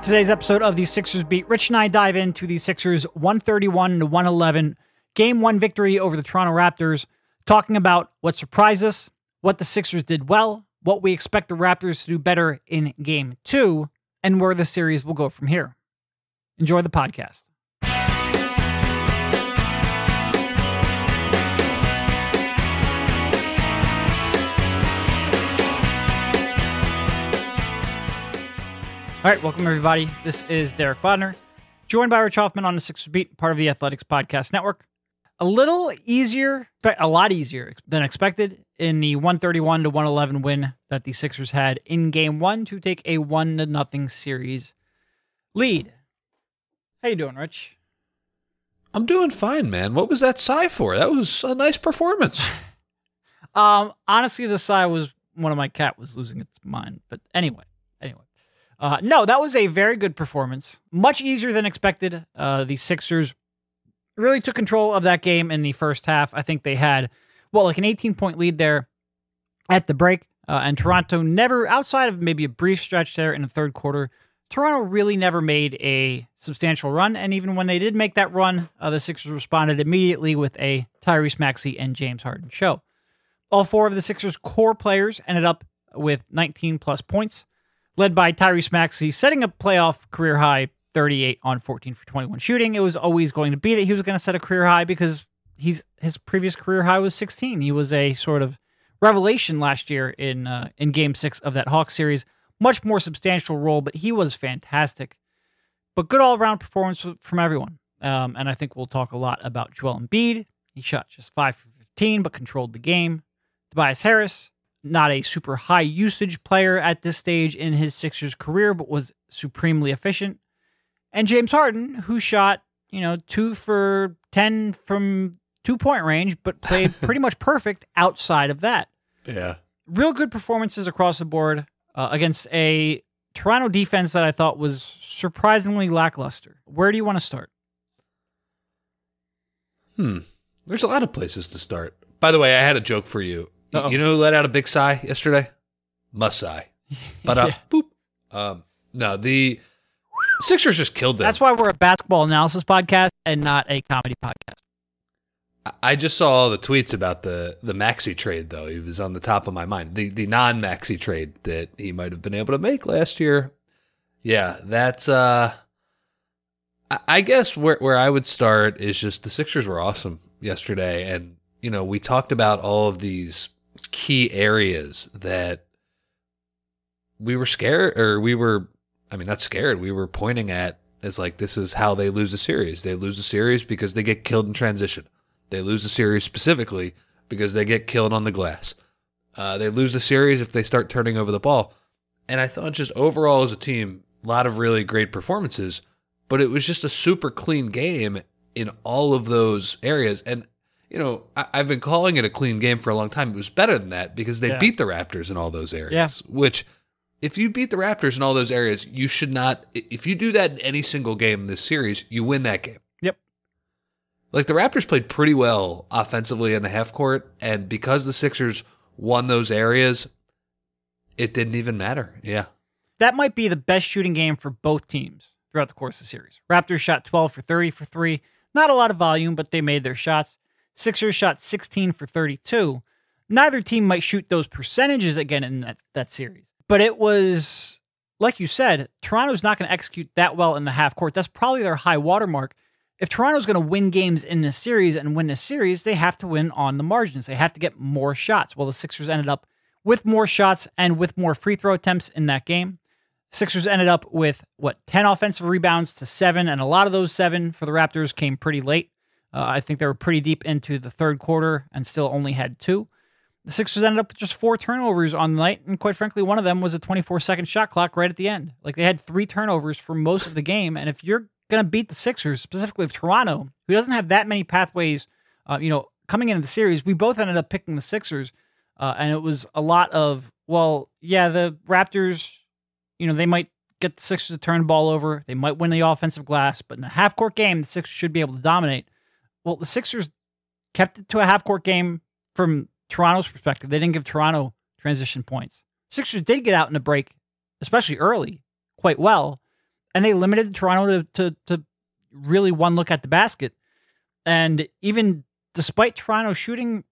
In today's episode of the Sixers Beat, Rich and I dive into the Sixers 131 to 111 game one victory over the Toronto Raptors, talking about what surprised us, what the Sixers did well, what we expect the Raptors to do better in game two, and where the series will go from here. Enjoy the podcast. All right, welcome everybody. This is Derek Bodner, joined by Rich Hoffman on the Sixers Beat, part of the Athletics Podcast Network. A little easier, but a lot easier than expected in the 131 to 111 win that the Sixers had in Game One to take a one to nothing series lead. How you doing, Rich? I'm doing fine, man. What was that sigh for? That was a nice performance. Um, honestly, the sigh was one of my cat was losing its mind. But anyway, anyway. Uh, no, that was a very good performance. Much easier than expected. Uh, the Sixers really took control of that game in the first half. I think they had, well, like an 18 point lead there at the break. Uh, and Toronto never, outside of maybe a brief stretch there in the third quarter, Toronto really never made a substantial run. And even when they did make that run, uh, the Sixers responded immediately with a Tyrese Maxey and James Harden show. All four of the Sixers' core players ended up with 19 plus points led by Tyrese Maxey, setting a playoff career high 38 on 14 for 21 shooting. It was always going to be that he was going to set a career high because he's his previous career high was 16. He was a sort of revelation last year in uh, in Game Six of that Hawks series. Much more substantial role, but he was fantastic. But good all around performance from everyone. Um, and I think we'll talk a lot about Joel Embiid. He shot just five for 15, but controlled the game. Tobias Harris, not a super high usage player at this stage in his Sixers career, but was supremely efficient. And James Harden, who shot, you know, two for 10 from two point range, but played pretty much perfect outside of that. Yeah. Real good performances across the board uh, against a Toronto defense that I thought was surprisingly lackluster. Where do you want to start? Hmm. There's a lot of places to start. By the way, I had a joke for you. Uh-oh. You know who let out a big sigh yesterday? Masai. But uh, yeah. boop. Um, no, the Sixers just killed them. That's why we're a basketball analysis podcast and not a comedy podcast. I just saw all the tweets about the the Maxey trade though. He was on the top of my mind. The the non Maxey trade that he might have been able to make last year. Yeah, that's uh I guess where where I would start is just the Sixers were awesome yesterday and you know, we talked about all of these key areas that we were scared or we were I mean not scared, we were pointing at as like this is how they lose a series. They lose a series because they get killed in transition. They lose a series specifically because they get killed on the glass. Uh, they lose the series if they start turning over the ball. And I thought just overall as a team, a lot of really great performances, but it was just a super clean game in all of those areas. And, you know, I- have been calling it a clean game for a long time. It was better than that because they yeah. beat the Raptors in all those areas, yeah. which if you beat the Raptors in all those areas, you should not, if you do that in any single game in this series, you win that game. Yep. Like the Raptors played pretty well offensively in the half court, and because the Sixers won those areas, it didn't even matter. Yeah. That might be the best shooting game for both teams throughout the course of the series. Raptors shot 12 for 30 for three. Not a lot of volume, but they made their shots. Sixers shot 16 for 32. Neither team might shoot those percentages again in that, that series. But it was, like you said, Toronto's not going to execute that well in the half court. That's probably their high watermark if Toronto's going to win games in this series and win this series, they have to win on the margins. They have to get more shots. Well, the Sixers ended up with more shots and with more free throw attempts in that game. Sixers ended up with what 10 offensive rebounds to 7 and a lot of those 7 for the Raptors came pretty late. Uh, I think they were pretty deep into the third quarter and still only had 2. The Sixers ended up with just four turnovers on the night, and quite frankly, one of them was a 24 second shot clock right at the end. Like they had three turnovers for most of the game, and if you're going to beat the Sixers, specifically of Toronto, who doesn't have that many pathways, uh, you know, coming into the series, we both ended up picking the Sixers, uh, and it was a lot of well, yeah, the Raptors, you know, they might get the Sixers to turn the ball over, they might win the offensive glass, but in a half court game, the Sixers should be able to dominate. Well, the Sixers kept it to a half court game from Toronto's perspective. They didn't give Toronto transition points. Sixers did get out in the break, especially early, quite well, and they limited Toronto to, to, to really one look at the basket. And even despite Toronto shooting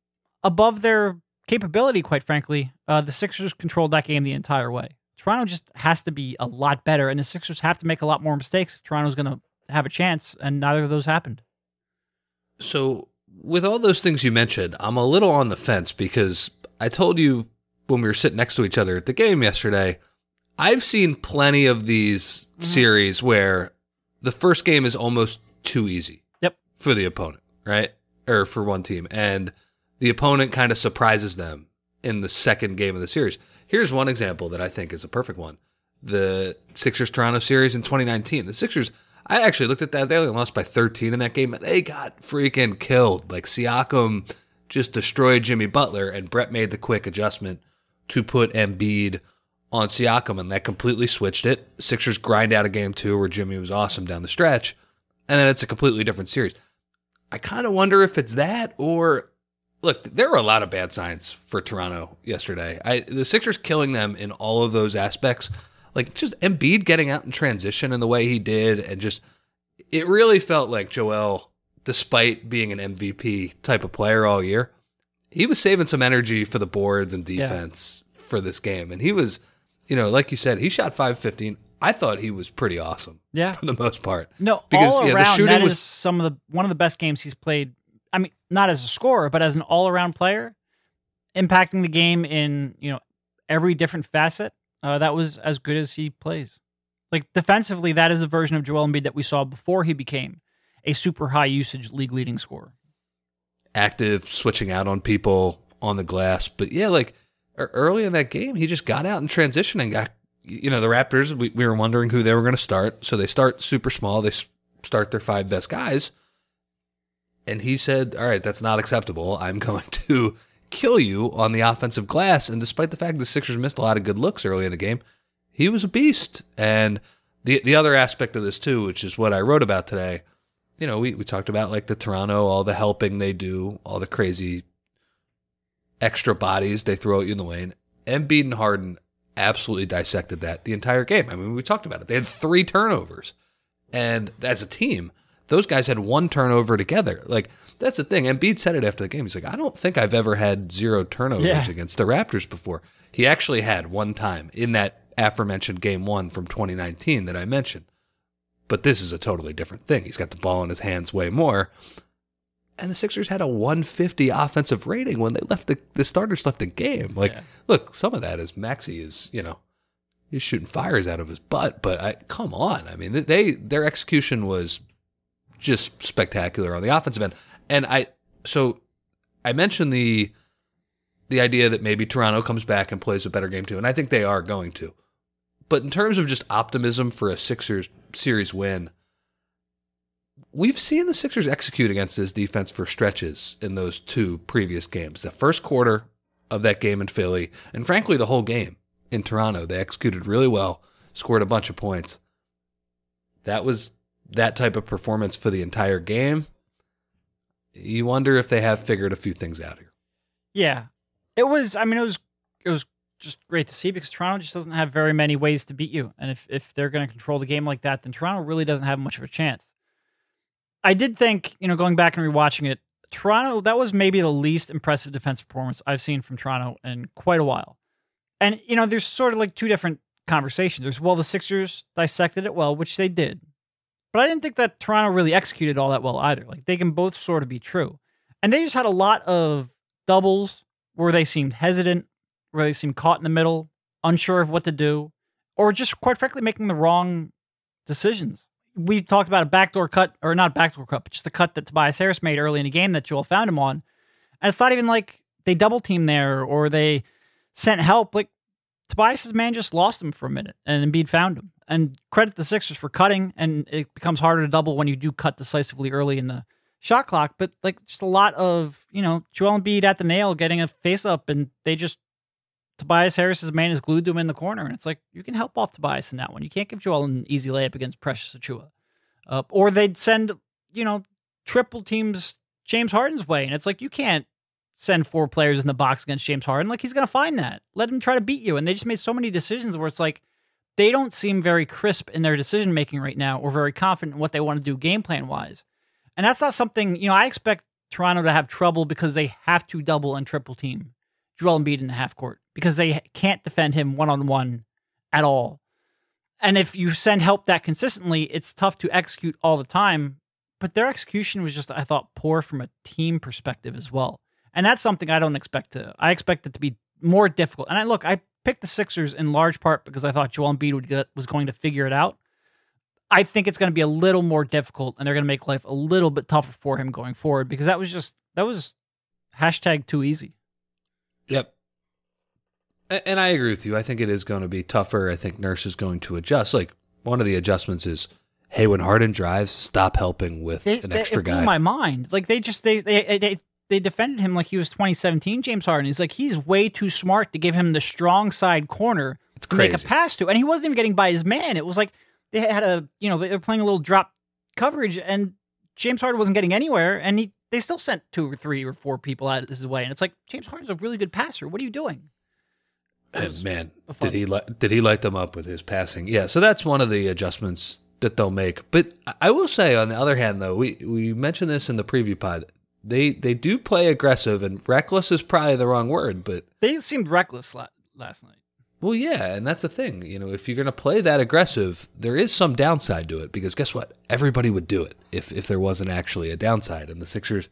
above their capability, quite frankly, uh, the Sixers controlled that game the entire way. Toronto just has to be a lot better, and the Sixers have to make a lot more mistakes if Toronto's going to have a chance, and neither of those happened. So, with all those things you mentioned, I'm a little on the fence because I told you when we were sitting next to each other at the game yesterday, I've seen plenty of these mm-hmm. series where the first game is almost too easy. Yep. For the opponent, right? Or for one team. And the opponent kind of surprises them in the second game of the series. Here's one example that I think is a perfect one. The Sixers Toronto series in 2019. The Sixers I actually looked at that. They only lost by 13 in that game. They got freaking killed. Like Siakam just destroyed Jimmy Butler, and Brett made the quick adjustment to put Embiid on Siakam, and that completely switched it. Sixers grind out a game two where Jimmy was awesome down the stretch, and then it's a completely different series. I kind of wonder if it's that or look, there were a lot of bad signs for Toronto yesterday. I the Sixers killing them in all of those aspects like just Embiid getting out in transition in the way he did, and just it really felt like Joel, despite being an MVP type of player all year, he was saving some energy for the boards and defense yeah. for this game, and he was, you know, like you said, he shot five fifteen. I thought he was pretty awesome. Yeah, for the most part. No, because all yeah, around, the shooting that was is some of the one of the best games he's played. I mean, not as a scorer, but as an all around player, impacting the game in you know every different facet uh, that was as good as he plays. Like defensively, that is a version of Joel Embiid that we saw before he became a super high usage league leading scorer. Active, switching out on people on the glass, but yeah, like early in that game, he just got out in transition and got. You know, the Raptors. We, we were wondering who they were going to start, so they start super small. They start their five best guys, and he said, "All right, that's not acceptable. I'm going to kill you on the offensive glass. And despite the fact the Sixers missed a lot of good looks early in the game, he was a beast. And the the other aspect of this too, which is what I wrote about today, you know, we, we talked about like the Toronto, all the helping they do, all the crazy extra bodies they throw at you in the lane. Embiid and Harden absolutely dissected that the entire game. I mean, we talked about it. They had three turnovers. And as a team, those guys had one turnover together. Like that's the thing. Embiid said it after the game. He's like, I don't think I've ever had zero turnovers yeah. against the Raptors before. He actually had one time in that aforementioned game one from 2019 that I mentioned. But this is a totally different thing. He's got the ball in his hands way more. And the Sixers had a 150 offensive rating when they left the, the starters left the game. Like, yeah. look, some of that is Maxey is, you know, he's shooting fires out of his butt, but I, come on. I mean, they their execution was just spectacular on the offensive end. And I so I mentioned the the idea that maybe Toronto comes back and plays a better game too, and I think they are going to. But in terms of just optimism for a Sixers series win, we've seen the Sixers execute against this defense for stretches in those two previous games. The first quarter of that game in Philly, and frankly, the whole game in Toronto, they executed really well, scored a bunch of points. That was that type of performance for the entire game, you wonder if they have figured a few things out here. Yeah. It was I mean it was it was just great to see because Toronto just doesn't have very many ways to beat you. And if, if they're going to control the game like that, then Toronto really doesn't have much of a chance. I did think, you know, going back and rewatching it, Toronto, that was maybe the least impressive defensive performance I've seen from Toronto in quite a while. And, you know, there's sort of like two different conversations. There's, well, the Sixers dissected it well, which they did. But I didn't think that Toronto really executed all that well either. Like they can both sort of be true. And they just had a lot of doubles where they seemed hesitant, where they seemed caught in the middle, unsure of what to do, or just quite frankly making the wrong decisions. We talked about a backdoor cut, or not backdoor cut, but just a cut that Tobias Harris made early in the game that Joel found him on. And it's not even like they double team there or they sent help, like Tobias's man just lost him for a minute and Embiid found him. And credit the Sixers for cutting, and it becomes harder to double when you do cut decisively early in the shot clock. But like just a lot of, you know, Joel Embiid at the nail getting a face up and they just Tobias Harris's man is glued to him in the corner. And it's like you can help off Tobias in that one. You can't give Joel an easy layup against Precious Achiuwa. Uh, or they'd send, you know, triple teams James Harden's way. And it's like you can't send four players in the box against James Harden. Like he's gonna find that. Let him try to beat you. And they just made so many decisions where it's like they don't seem very crisp in their decision making right now or very confident in what they want to do game plan wise. And that's not something, you know, I expect Toronto to have trouble because they have to double and triple team Joel Embiid in the half court because they can't defend him one on one at all. And if you send help that consistently, it's tough to execute all the time. But their execution was just, I thought, poor from a team perspective as well. And that's something I don't expect to. I expect it to be more difficult. And I look, I picked the Sixers in large part because I thought Joel Embiid would get, was going to figure it out. I think it's going to be a little more difficult, and they're going to make life a little bit tougher for him going forward because that was just that was hashtag too easy. Yep. And I agree with you. I think it is going to be tougher. I think Nurse is going to adjust. Like one of the adjustments is, hey, when Harden drives, stop helping with They, an they- extra guy. my mind. Like they just they they they they defended him like he was 2017 James Harden. He's like he's way too smart to give him the strong side corner It's to make a pass to, and he wasn't even getting by his man. It was like they had a you know they were playing a little drop coverage, and James Harden wasn't getting anywhere, and he they still sent two or three or four people out his way, and it's like James Harden's a really good passer. What are you doing? And man, did he li- did he light them up with his passing? Yeah, so that's one of the adjustments that they'll make. But I will say, on the other hand, though, we we mentioned this in the preview pod. They they do play aggressive, and reckless is probably the wrong word, but They seemed reckless la- last night. well, yeah, and that's the thing. You know, if you're going to play that aggressive, there is some downside to it because guess what? Everybody would do it if if there wasn't actually a downside. And the Sixers,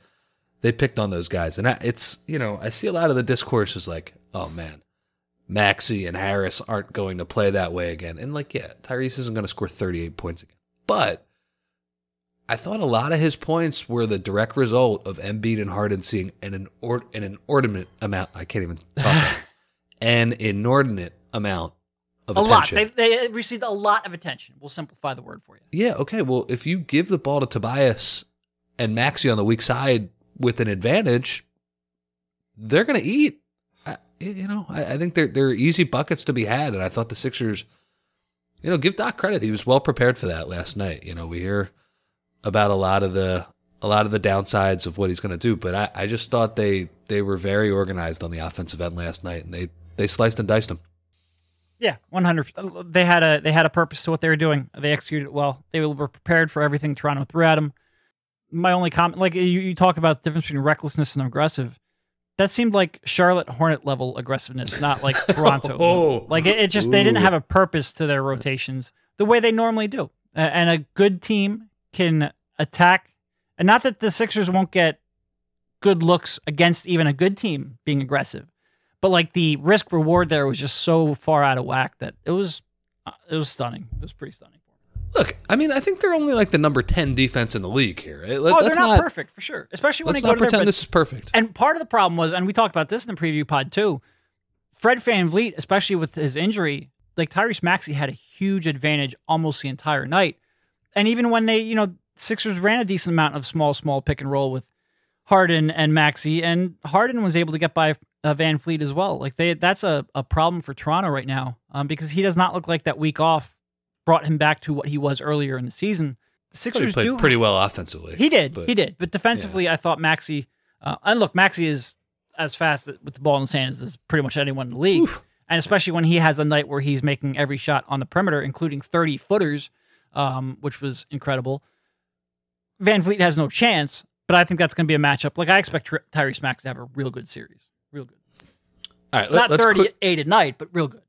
they picked on those guys, and I, it's you know I see a lot of the discourse is like, oh man, Maxey and Harris aren't going to play that way again, and like yeah, Tyrese isn't going to score 38 points again, but. I thought a lot of his points were the direct result of Embiid and Harden seeing an inord- an inordinate amount. I can't even talk. an inordinate amount of attention A lot. They, they received a lot of attention. We'll simplify the word for you. yeah, okay. Well, if you give the ball to Tobias and Maxey on the weak side with an advantage, they're going to eat. I, you know, I, I think there there are easy buckets to be had, and I thought the Sixers, you know, give Doc credit. He was well prepared for that last night. You know, we hear about a lot of the a lot of the downsides of what he's going to do, but I, I just thought they they were very organized on the offensive end last night, and they they sliced and diced him. Yeah, one hundred. They had a they had a purpose to what they were doing. They executed it well. They were prepared for everything Toronto threw at them. My only comment, like you, you talk about the difference between recklessness and aggressive. That seemed like Charlotte Hornet level aggressiveness, not like Toronto. Oh. like it, it just they didn't have a purpose to their rotations the way they normally do. And a good team can attack, and not that the Sixers won't get good looks against even a good team being aggressive, but like the risk reward there was just so far out of whack that it was uh, it was stunning. It was pretty stunning. Look, I mean, I think they're only like the number ten defense in the league here. Let- oh, they're let's not, perfect for sure, especially when they go not to their, pretend but- this is perfect. And part of the problem was, and we talked about this in the preview pod too, Fred VanVleet, especially with his injury, like Tyrese Maxey had a huge advantage almost the entire night. And even when they, you know, Sixers ran a decent amount of small, small pick and roll with Harden and Maxey, and Harden was able to get by uh, VanVleet as well. Like they, that's a, a problem for Toronto right now um, because he does not look like that week off brought him back to what he was earlier in the season. The Sixers played do pretty well offensively. he did. but- he did. But defensively, I thought Maxey. Uh, and look, Maxey is as fast with the ball in his hands as pretty much anyone in the league. And especially when he has a night where he's making every shot on the perimeter, including 30 footers, um, which was incredible. VanVleet has no chance, but I think that's going to be a matchup. Like, I expect Ty- Tyrese Max to have a real good series. Real good. All right, Not let, us 38 at night, but real good.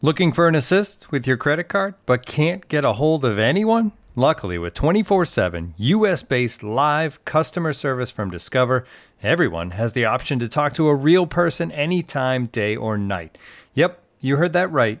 Looking for an assist with your credit card, but can't get a hold of anyone? Luckily, with 24 7 US based live customer service from Discover, everyone has the option to talk to a real person anytime, day or night. Yep, you heard that right.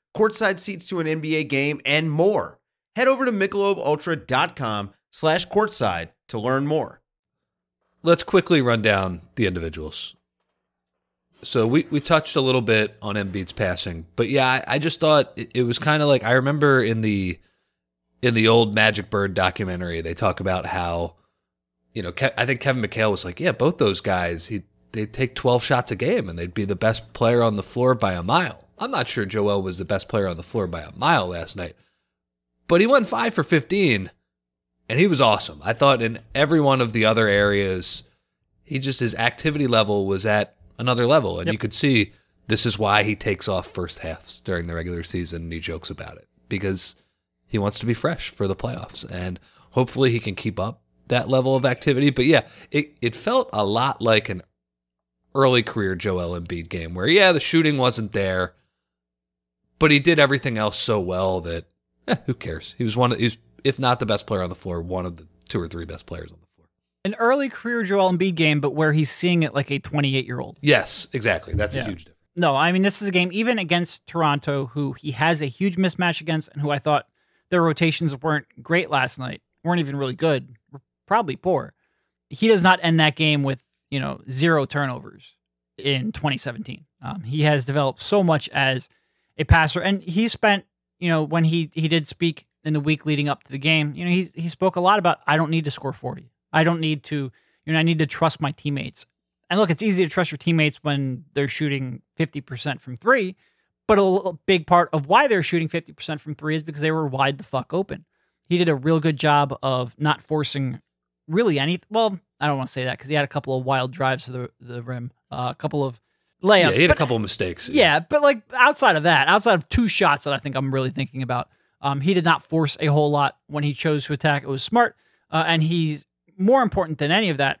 courtside seats to an NBA game, and more. Head over to michelobultra.com slash courtside to learn more. Let's quickly run down the individuals. So we, we touched a little bit on Embiid's passing, but yeah, I, I just thought it, it was kind of like I remember in the in the old Magic Bird documentary, they talk about how you know Ke- I think Kevin McHale was like, yeah, both those guys, he they'd take twelve shots a game and they'd be the best player on the floor by a mile. I'm not sure Joel was the best player on the floor by a mile last night, but he went five for fifteen, and he was awesome. I thought in every one of the other areas, he just his activity level was at another level, and you could see this is why he takes off first halves during the regular season, and he jokes about it because he wants to be fresh for the playoffs, and hopefully he can keep up that level of activity. But yeah, it it felt a lot like an early career Joel Embiid game where yeah, the shooting wasn't there, but he did everything else so well that eh, who cares? He was one of he was, if not the best player on the floor, one of the two or three best players on the floor. An early career Joel Embiid game, but where he's seeing it like a 28 year old. Yes, exactly. That's Yeah. a huge difference. No, I mean this is a game even against Toronto, who he has a huge mismatch against, and who I thought their rotations weren't great last night, weren't even really good, were probably poor. He does not end that game with you know zero turnovers in 2017. Um, he has developed so much as a passer, and he spent you know when he he did speak in the week leading up to the game, you know he he spoke a lot about I don't need to score 40, I don't need to you know I need to trust my teammates. And look, it's easy to trust your teammates when they're shooting 50% from three, but a big part of why they're shooting 50% from three is because they were wide the fuck open. He did a real good job of not forcing really any. Well, I don't want to say that because he had a couple of wild drives to the, the rim, uh, a couple of layups. Yeah, he had a couple of mistakes. yeah, but like outside of that, outside of two shots that I think I'm really thinking about, um, he did not force a whole lot when he chose to attack. It was smart, uh, and he's more important than any of that.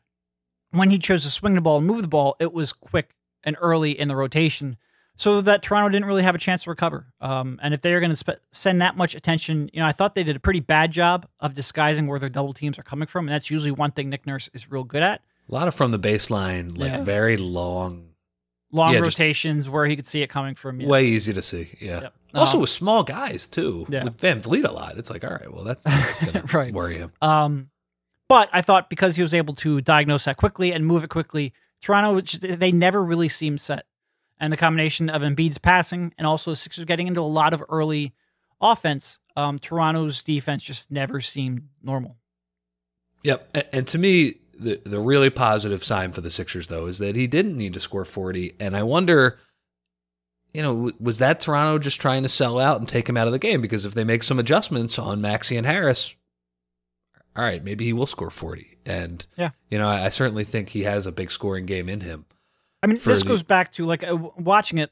When he chose to swing the ball and move the ball, it was quick and early in the rotation, so that Toronto didn't really have a chance to recover. Um, and if they are going to send that much attention, you know, I thought they did a pretty bad job of disguising where their double teams are coming from, and that's usually one thing Nick Nurse is real good at. A lot of from the baseline, like Yeah. very long, Long Yeah, rotations where he could see it coming from. Yeah. way easy to see. Yeah. Yep. Also Um, with small guys too. Yeah. With VanVleet a lot. It's like, all right, well that's gonna Right. worry him. Um, but I thought because he was able to diagnose that quickly and move it quickly, Toronto, which they never really seemed set. And the combination of Embiid's passing and also the Sixers getting into a lot of early offense, um, Toronto's defense just never seemed normal. Yep. And, and to me, the the really positive sign for the Sixers though is that he didn't need to score 40 and I wonder you know, was that Toronto just trying to sell out and take him out of the game because if they make some adjustments on Maxey and Harris, all right, maybe he will score 40. And Yeah. you know, I, I certainly think he has a big scoring game in him. I mean, this the- goes back to like uh, watching it.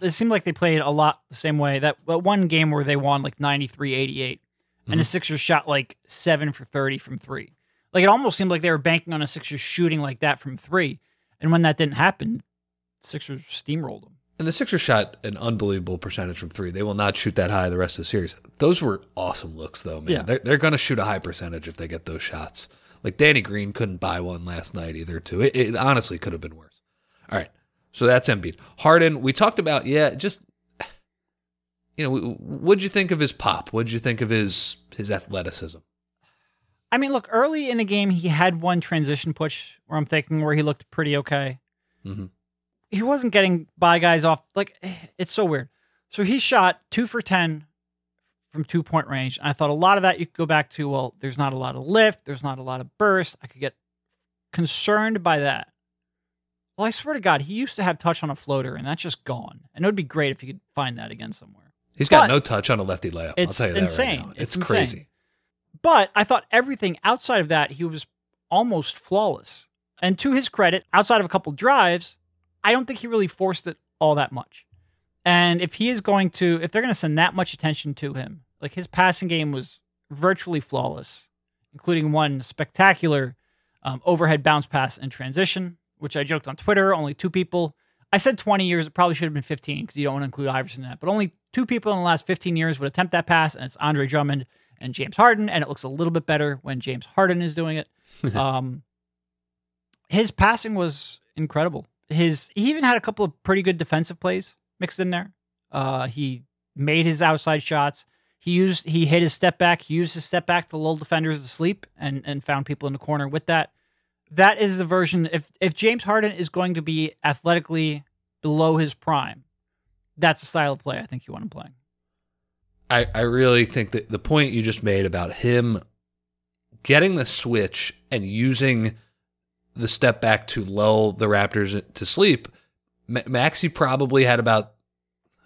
It seemed like they played a lot the same way. That, that one game where they won like 93 88, and the Sixers shot like seven for 30 from three. Like it almost seemed like they were banking on a Sixers shooting like that from three. And when that didn't happen, Sixers steamrolled them. And the Sixers shot an unbelievable percentage from three. They will not shoot that high the rest of the series. Those were awesome looks, though, man. Yeah. They're, they're going to shoot a high percentage if they get those shots. Like Danny Green couldn't buy one last night either, too. It, it honestly could have been worse. All right. So that's Embiid. Harden, we talked about, yeah, just, you know, what'd you think of his pop? What'd you think of his his athleticism? I mean, look, early in the game, he had one transition push where I'm thinking where he looked pretty okay. Mhm. He wasn't getting by guys off. Like, it's so weird. So he shot two for 10 from two point range. And I thought a lot of that you could go back to, well, there's not a lot of lift, there's not a lot of burst. I could get concerned by that. Well, I swear to God, he used to have touch on a floater, and that's just gone. And it would be great if you could find that again somewhere. He's got no touch on a lefty layup. I'll tell you that insane. right now. It's It's, crazy. But I thought everything outside of that, he was almost flawless. And to his credit, outside of a couple drives, I don't think he really forced it all that much. And if he is going to, if they're going to send that much attention to him, like his passing game was virtually flawless, including one spectacular um, overhead bounce pass in transition, which I joked on Twitter. Only two people. I said 20 years. It probably should have been 15 because you don't want to include Iverson in that. But only two people in the last 15 years would attempt that pass, and it's Andre Drummond and James Harden. And it looks a little bit better when James Harden is doing it. um, his passing was incredible. His he even had a couple of pretty good defensive plays mixed in there. Uh, he made his outside shots. He used he hit his step back. He used his step back to lull defenders to sleep and and found people in the corner with that. That is a version. If if James Harden is going to be athletically below his prime, that's the style of play I think you want him playing. I, I really think that the point you just made about him getting the switch and using the step back to lull the Raptors to sleep, Maxey probably had about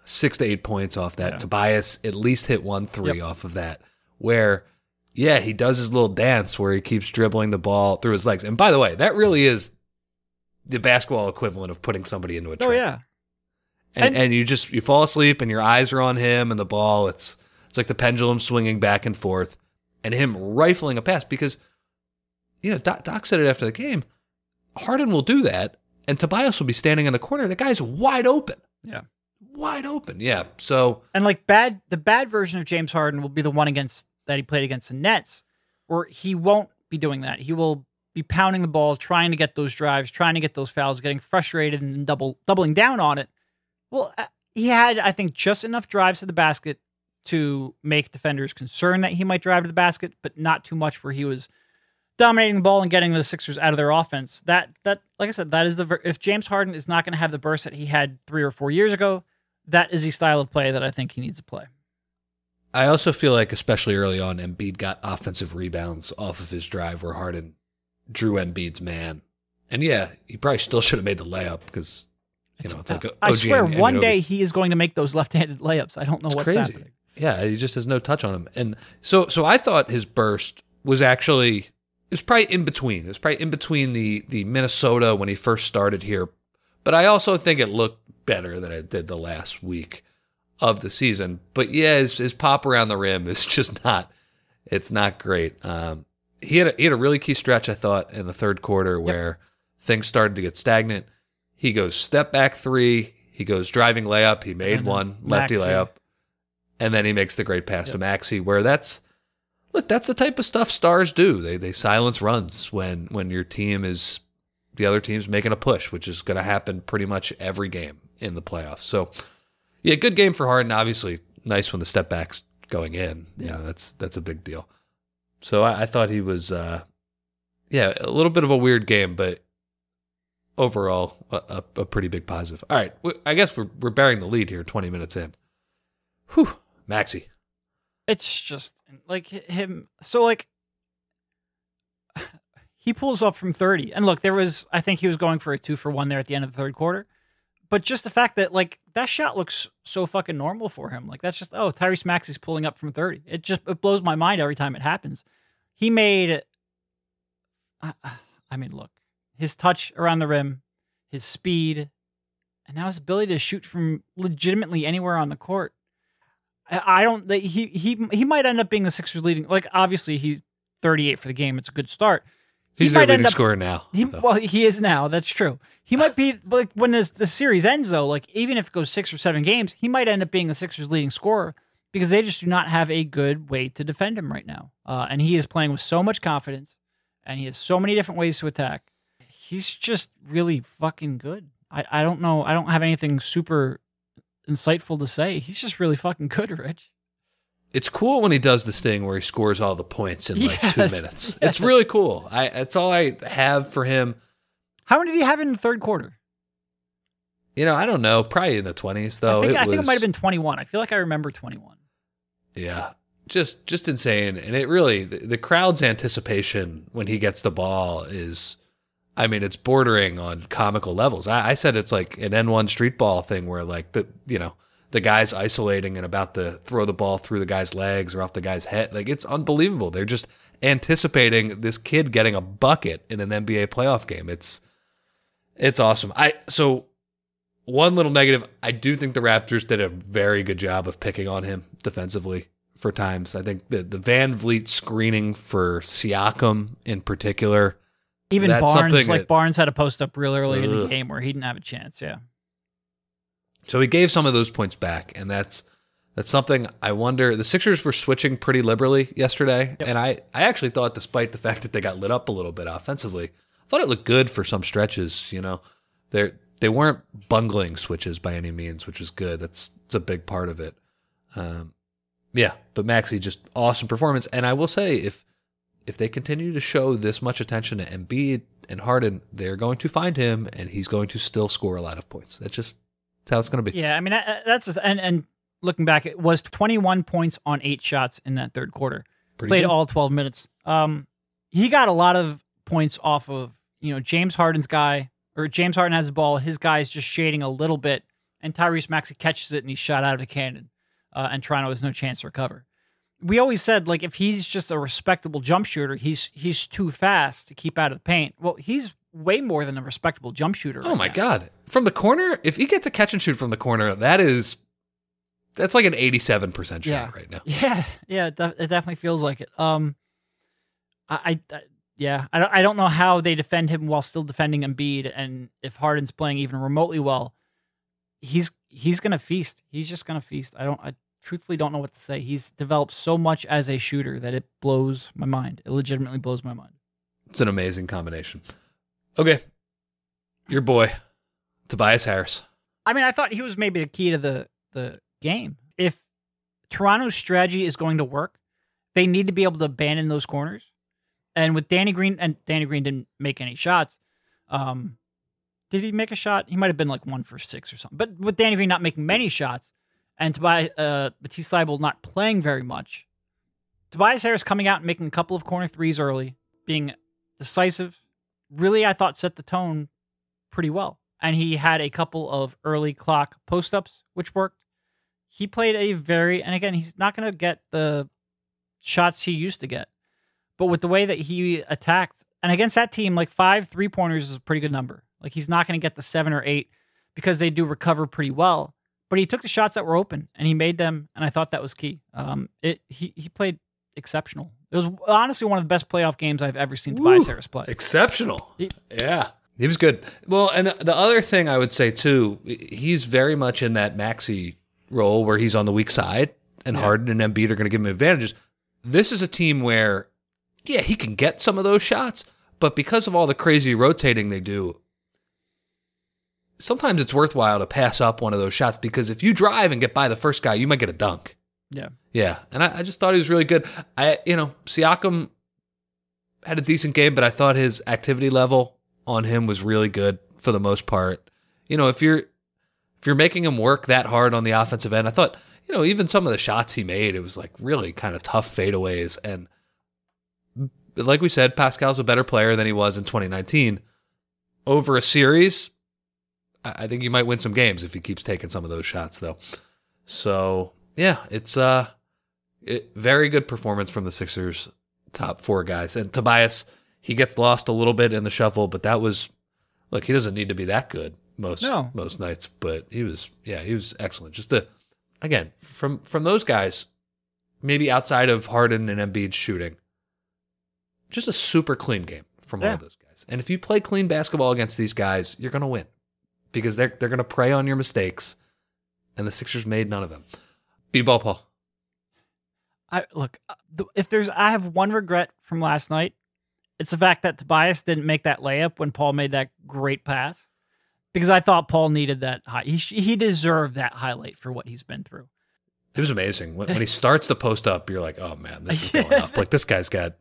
six to eight points off that. Yeah. Tobias at least hit one three yep. off of that. Where, yeah, he does his little dance where he keeps dribbling the ball through his legs. And by the way, that really is the basketball equivalent of putting somebody into a oh, trance. Oh yeah. And, and, and you just you fall asleep and your eyes are on him and the ball. It's it's like the pendulum swinging back and forth, and him rifling a pass because, you know, Doc, Doc said it after the game. Harden will do that, and Tobias will be standing in the corner. The guy's wide open. Yeah wide open. Yeah. So and like bad, the bad version of James Harden will be the one against that he played against the Nets, where he won't be doing that. He will be pounding the ball, trying to get those drives, trying to get those fouls, getting frustrated and double doubling down on it. Well, uh, he had, I think, just enough drives to the basket to make defenders concerned that he might drive to the basket, but not too much where he was dominating the ball and getting the Sixers out of their offense. That that, like I said, that is the if James Harden is not going to have the burst that he had three or four years ago, that is the style of play that I think he needs to play. I also feel like, especially early on, Embiid got offensive rebounds off of his drive where Harden drew Embiid's man. And yeah, he probably still should have made the layup because, you know, it's like I swear, one day he is going to make those left-handed layups. I don't know it's what's crazy. happening. Yeah, he just has no touch on him. And so, so I thought his burst was actually it was probably in between. It was probably in between the the Minnesota when he first started here, but I also think it looked better than it did the last week of the season. But yeah, his, his pop around the rim is just not it's not great. Um, he had a, he had a really key stretch I thought in the third quarter where yep. things started to get stagnant. He goes step back three. He goes driving layup. He made one lefty Maxey. layup, and then he makes the great pass yep. to Maxey, Where that's look, that's the type of stuff stars do. They they silence runs when when your team is the other team's making a push, which is going to happen pretty much every game in the playoffs. So, yeah, good game for Harden. Obviously, nice when the step back's going in. You know, that's that's a big deal. So I, I thought he was, uh, yeah, a little bit of a weird game, but overall a, a, a pretty big positive. All right, I guess we're we're bearing the lead here, twenty minutes in. Whew, Maxey. It's just like him. So like he pulls up from 30. And look, there was, I think he was going for a two for one there at the end of the third quarter. But just the fact that, like, that shot looks so fucking normal for him. Like, that's just, oh, Tyrese Maxey's pulling up from 30. It just, it blows my mind every time it happens. He made, I, I mean, look, his touch around the rim, his speed, and now his ability to shoot from legitimately anywhere on the court. I, I don't, he, he, he might end up being the Sixers leading. Like, obviously, he's 38 for the game. It's a good start He's he their leading scorer now. He, well, he is now. That's true. He might be like when this, the series ends, though. Like even if it goes six or seven games, he might end up being the Sixers' leading scorer because they just do not have a good way to defend him right now. Uh, and he is playing with so much confidence, and he has so many different ways to attack. He's just really fucking good. I, I don't know. I don't have anything super insightful to say. He's just really fucking good, Rich it's cool when he does this thing where he scores all the points in like yes, two minutes. Yes. It's really cool. I that's all I have for him. How many did he have in the third quarter? You know, I don't know. Probably in the twenties though. I think it, I think it might have been twenty one. I feel like I remember twenty one. Yeah, just just insane, and it really the, the crowd's anticipation when he gets the ball is. I mean, it's bordering on comical levels. I, I said it's like an AND1 street ball thing where like the you know the guy's isolating and about to throw the ball through the guy's legs or off the guy's head. Like it's unbelievable. They're just anticipating this kid getting a bucket in an NBA playoff game. It's it's awesome. I so one little negative, I do think the Raptors did a very good job of picking on him defensively for times. I think the the VanVleet screening for Siakam in particular. Even That's Barnes, like that- Barnes had a post up real early in the game where he didn't have a chance. Yeah. So he gave some of those points back, and that's that's something I wonder. The Sixers were switching pretty liberally yesterday, and I I actually thought, despite the fact that they got lit up a little bit offensively, I thought it looked good for some stretches. You know, they they weren't bungling switches by any means, which was good. That's it's a big part of it. Um, yeah, but Maxey just awesome performance, and I will say if if they continue to show this much attention to Embiid and Harden, they're going to find him, and he's going to still score a lot of points. That's just that's how it's going to be. Yeah, I mean that's and and looking back, it was 21 points on eight shots in that third quarter. Pretty Played good. all 12 minutes. Um, he got a lot of points off of you know James Harden's guy or James Harden has the ball, his guy's just shading a little bit, and Tyrese Maxey catches it and he's shot out of a cannon, uh, and Toronto has no chance to recover. We always said like if he's just a respectable jump shooter, he's he's too fast to keep out of the paint. Well, he's way more than a respectable jump shooter. Oh right my now. god! From the corner, if he gets a catch and shoot from the corner, that is that's like an eighty-seven percent shot Yeah. right now. Yeah, yeah, it, def- it definitely feels like it. Um, I, I, I yeah, I don't, I don't know how they defend him while still defending Embiid, and if Harden's playing even remotely well, he's he's gonna feast. He's just gonna feast. I don't, I truthfully don't know what to say. He's developed so much as a shooter that it blows my mind. It legitimately blows my mind. It's an amazing combination. Okay, your boy Tobias Harris. I mean, I thought he was maybe the key to the the game. If Toronto's strategy is going to work, they need to be able to abandon those corners. And with Danny Green, and Danny Green didn't make any shots. Um, did he make a shot? He might have been like one for six or something. But with Danny Green not making many shots, and Tobias uh, Matisse Thybulle not playing very much, Tobias Harris coming out and making a couple of corner threes early, being decisive, really I thought set the tone pretty well. And he had a couple of early clock post ups, which worked. He played a very, and again, he's not going to get the shots he used to get. But with the way that he attacked, and against that team, like five three pointers is a pretty good number. Like he's not going to get the seven or eight because they do recover pretty well. But he took the shots that were open and he made them, and I thought that was key. Um, it he he played exceptional. It was honestly one of the best playoff games I've ever seen Tobias. Harris play. Exceptional. He- yeah. He was good. Well, and the, the other thing I would say too, he's very much in that Maxey role where he's on the weak side, and Harden and Embiid are going to give him advantages. This is a team where, yeah, he can get some of those shots, but because of all the crazy rotating they do, sometimes it's worthwhile to pass up one of those shots because if you drive and get by the first guy, you might get a dunk. Yeah. Yeah, and I, I just thought he was really good. I, you know, Siakam had a decent game, but I thought his activity level on him was really good for the most part. You know, if you're if you're making him work that hard on the offensive end, I thought, you know, even some of the shots he made, it was like really kind of tough fadeaways. And like we said, Pascal's a better player than he was in 2019. Over a series, I think you might win some games if he keeps taking some of those shots, though. So yeah, it's uh, it, very good performance from the Sixers top four guys. And Tobias, he gets lost a little bit in the shuffle, but that was look, he doesn't need to be that good most No. most nights, but he was yeah, he was excellent. Just a again from from those guys, maybe outside of Harden and Embiid shooting, just a super clean game from all Yeah. of those guys. And if you play clean basketball against these guys, you're gonna win because they're they're gonna prey on your mistakes, and the Sixers made none of them. B ball, Paul. I look uh, if there's I have one regret from last night. It's the fact that Tobias didn't make that layup when Paul made that great pass, because I thought Paul needed that. High, he he deserved that highlight for what he's been through. It was amazing when, when he starts the post up. You're like, oh man, this is going up. Like this guy's got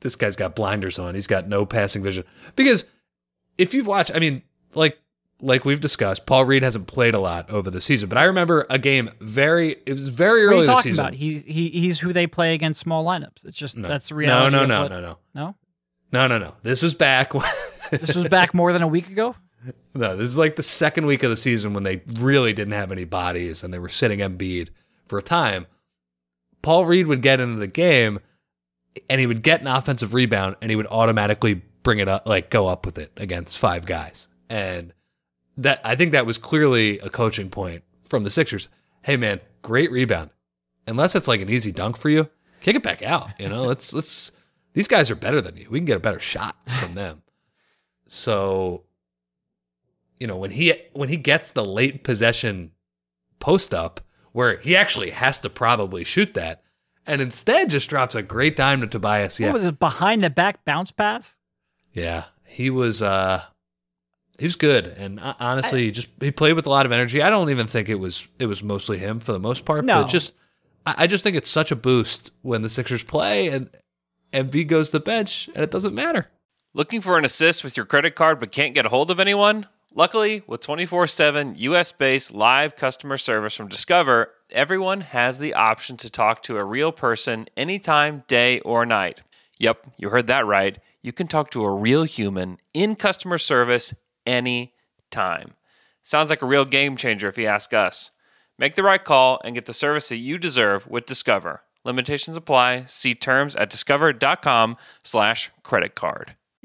this guy's got blinders on. He's got no passing vision. Because if you've watched, I mean, like like we've discussed, Paul Reed hasn't played a lot over the season. But I remember a game very. It was very What early this talking season. about? He's he he's who they play against small lineups. It's just No. that's the reality. No, no, no, what- no, no, no. no, no, no. This was back. This was back more than a week ago. No, this is like the second week of the season when they really didn't have any bodies and they were sitting Embiid for a time. Paul Reed would get into the game and he would get an offensive rebound and he would automatically bring it up, like go up with it against five guys. And that I think that was clearly a coaching point from the Sixers. Hey man, great rebound. Unless it's like an easy dunk for you, kick it back out. You know, let's let's these guys are better than you. We can get a better shot from them. So, you know, when he when he gets the late possession post up where he actually has to probably shoot that, and instead just drops a great dime to Tobias. Yeah, What was it? Behind the back bounce pass? yeah, he was uh he was good, and uh, honestly, he just he played with a lot of energy. I don't even think it was it was mostly him for the most part, No. but just I, I just think it's such a boost when the Sixers play and Embiid goes to the bench and it doesn't matter. Looking for an assist with your credit card but can't get a hold of anyone? Luckily, with 24 7 US based live customer service from Discover, everyone has the option to talk to a real person anytime, day or night. Yep, you heard that right. You can talk to a real human in customer service anytime. Sounds like a real game changer if you ask us. Make the right call and get the service that you deserve with Discover. Limitations apply. See terms at discover.com slash credit card.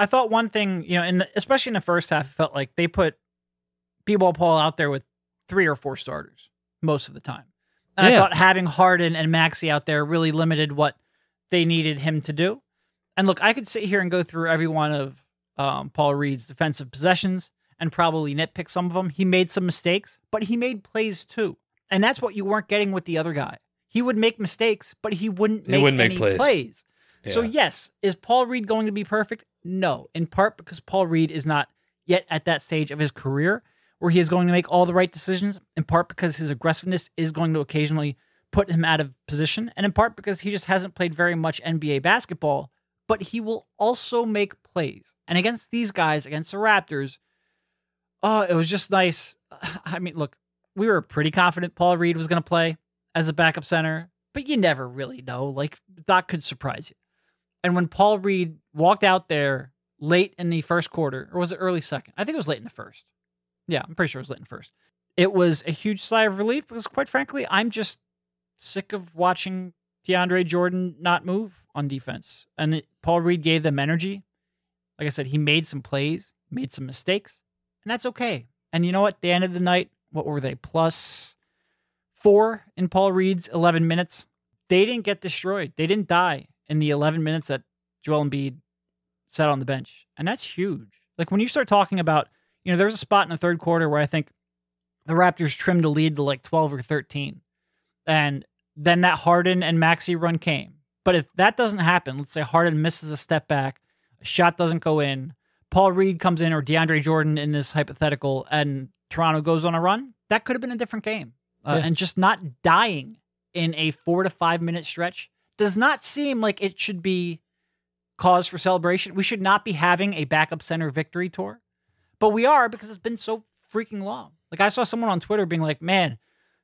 I thought one thing, you know, in the, especially in the first half, it felt like they put B-ball Paul out there with three or four starters most of the time. And I thought having Harden and Maxey out there really limited what they needed him to do. And look, I could sit here and go through every one of um, Paul Reed's defensive possessions and probably nitpick some of them. He made some mistakes, but he made plays too. And that's what you weren't getting with the other guy. He would make mistakes, but he wouldn't He make wouldn't make any plays. plays. So yes, is Paul Reed going to be perfect? No, in part because Paul Reed is not yet at that stage of his career where he is going to make all the right decisions. In part because his aggressiveness is going to occasionally put him out of position, and in part because he just hasn't played very much NBA basketball. But he will also make plays, and against these guys, against the Raptors, oh, it was just nice. I mean, look, we were pretty confident Paul Reed was going to play as a backup center, but you never really know. Like that could surprise you. And when Paul Reed walked out there late in the first quarter, or was it early second? I think it was late in the first. Yeah, I'm pretty sure it was late in the first. It was a huge sigh of relief because, quite frankly, I'm just sick of watching DeAndre Jordan not move on defense. And it, Paul Reed gave them energy. Like I said, he made some plays, made some mistakes, and that's okay. And you know what? The end of the night, what were they? Plus four in Paul Reed's 11 minutes. They didn't get destroyed. They didn't die in the 11 minutes that Joel Embiid sat on the bench. And that's huge. Like when you start talking about, you know, there's a spot in the third quarter where I think the Raptors trimmed a lead to like 12 or 13. And then that Harden and Maxey run came. But if that doesn't happen, let's say Harden misses a step back, a shot doesn't go in, Paul Reed comes in or DeAndre Jordan in this hypothetical, and Toronto goes on a run, that could have been a different game. Uh, Yeah. And just not dying in a four to five minute stretch does not seem like it should be cause for celebration. We should not be having a backup center victory tour, but we are because it's been so freaking long. Like I saw someone on Twitter being like, man,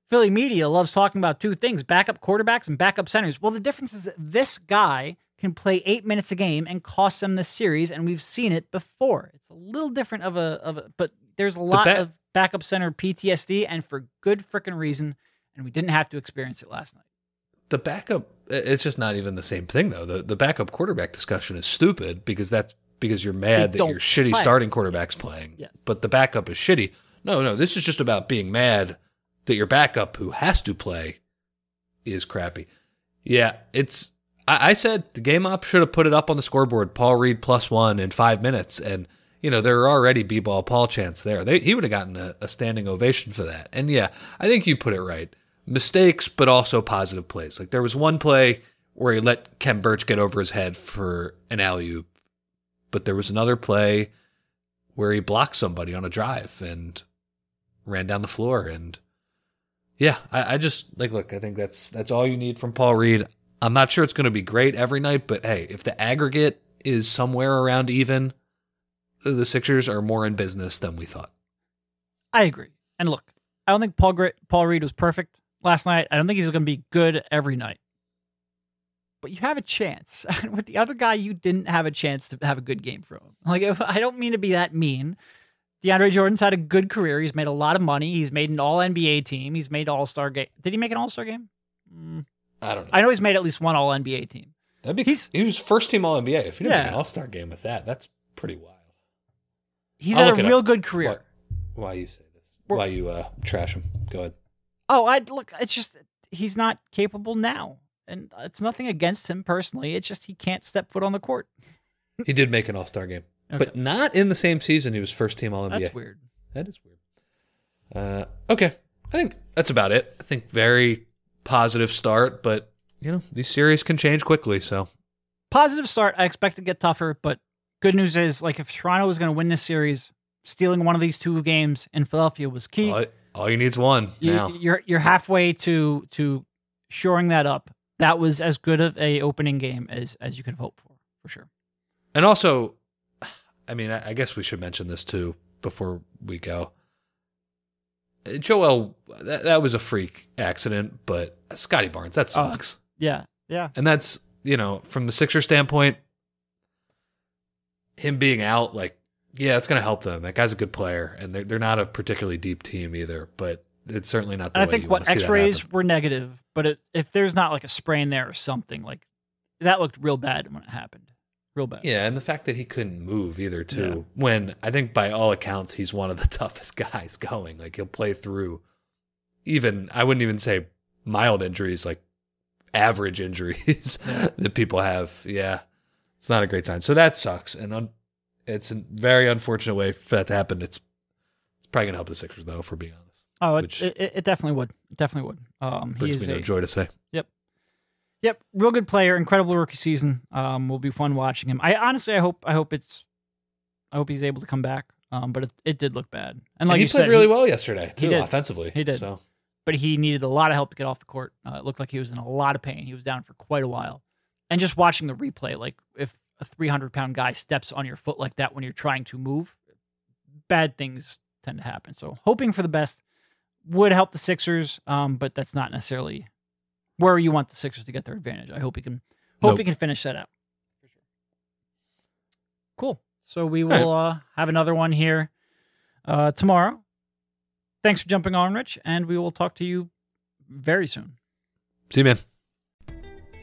Philly media loves talking about two things backup quarterbacks and backup centers. Well, the difference is this guy can play eight minutes a game and cost them the series, and we've seen it before. It's a little different of a, of a but there's a lot ba- of backup center PTSD, and for good freaking reason, and we didn't have to experience it last night. The backup it's just not even the same thing though. The the backup quarterback discussion is stupid because that's because you're mad They that your shitty play. starting quarterback's playing. Yes. But the backup is shitty. No, no, this is just about being mad that your backup who has to play is crappy. Yeah, it's I, I said the game op should have put it up on the scoreboard, Paul Reed plus one in five minutes. And you know, there are already b-ball Paul chants there. They, he would have gotten a, a standing ovation for that. And yeah, I think you put it right. Mistakes, but also positive plays. Like there was one play where he let Khem Birch get over his head for an alley oop, but there was another play where he blocked somebody on a drive and ran down the floor. And yeah, I, I just like look. I think that's that's all you need from Paul Reed. I'm not sure it's going to be great every night, but hey, if the aggregate is somewhere around even, the Sixers are more in business than we thought. I agree. And look, I don't think Paul Gr- Paul Reed was perfect last night. I don't think he's going to be good every night. But you have a chance. With the other guy, you didn't have a chance to have a good game from him. Like, if, I don't mean to be that mean. DeAndre Jordan's had a good career. He's made a lot of money. He's made an All NBA team. He's made All Star game. Did he make an All Star game? Mm. I don't know. I know he's made at least one All NBA team. That'd be he's, he was first team All NBA. If he didn't Yeah. make an All Star game with that, that's pretty wild. He's I'll had a real up. good career. Why, why you say this? Why you uh, trash him? Go ahead. Oh, I look. It's just he's not capable now, and it's nothing against him personally. It's just he can't step foot on the court. He did make an All Star game, Okay. but not in the same season. He was first team All NBA. That's weird. That is weird. Uh, okay, I think that's about it. I think very positive start, but you know these series can change quickly. So Positive start. I expect to get tougher, but good news is, like, if Toronto was going to win this series, stealing one of these two games in Philadelphia was key. All you need is one You- now. You're you're halfway to to shoring that up. That was as good of a opening game as as you could have hoped for, for sure. And also, I mean, I I guess we should mention this too before we go. Uh, Joel, that, that was a freak accident, but Scottie Barnes, that Oh. sucks. Yeah, yeah. And that's, you know, from the Sixer standpoint, him being out, like, yeah, it's going to help them. That guy's a good player, and they're, they're not a particularly deep team either, but it's certainly not the And I think what wanna see that X-rays were negative, but it, if there's not like a sprain there or something, like that looked real bad when it happened, real bad. Yeah, and the fact that he couldn't move either, too. When I think by all accounts he's one of the toughest guys going. Like he'll play through even I wouldn't even say mild injuries, like average injuries that people have. Yeah, it's not a great sign. So that sucks, and un- it's a very unfortunate way for that to happen. It's it's probably gonna help the Sixers though, for being honest. Oh, it, Which- it, it definitely would. It definitely would. Um, he Brings is me no a- joy to say. Yep. Yep. Real good player. Incredible rookie season. Um, will be fun watching him. I honestly, I hope, I hope it's, I hope he's able to come back. Um, but it, it did look bad. And And like he you played said, really he- well yesterday he too, did. offensively. He did. So But he needed a lot of help to get off the court. Uh, it looked like he was in a lot of pain. He was down for quite a while. And just watching the replay, like if a 300 pound guy steps on your foot like that when you're trying to move, bad things tend to happen. So hoping for the best would help the Sixers, um, but that's not necessarily where you want the Sixers to get their advantage. I hope he can hope Nope. he can finish that out. Cool. So we will uh, have another one here uh, tomorrow. Thanks for jumping on, Rich, and we will talk to you very soon. see you, man.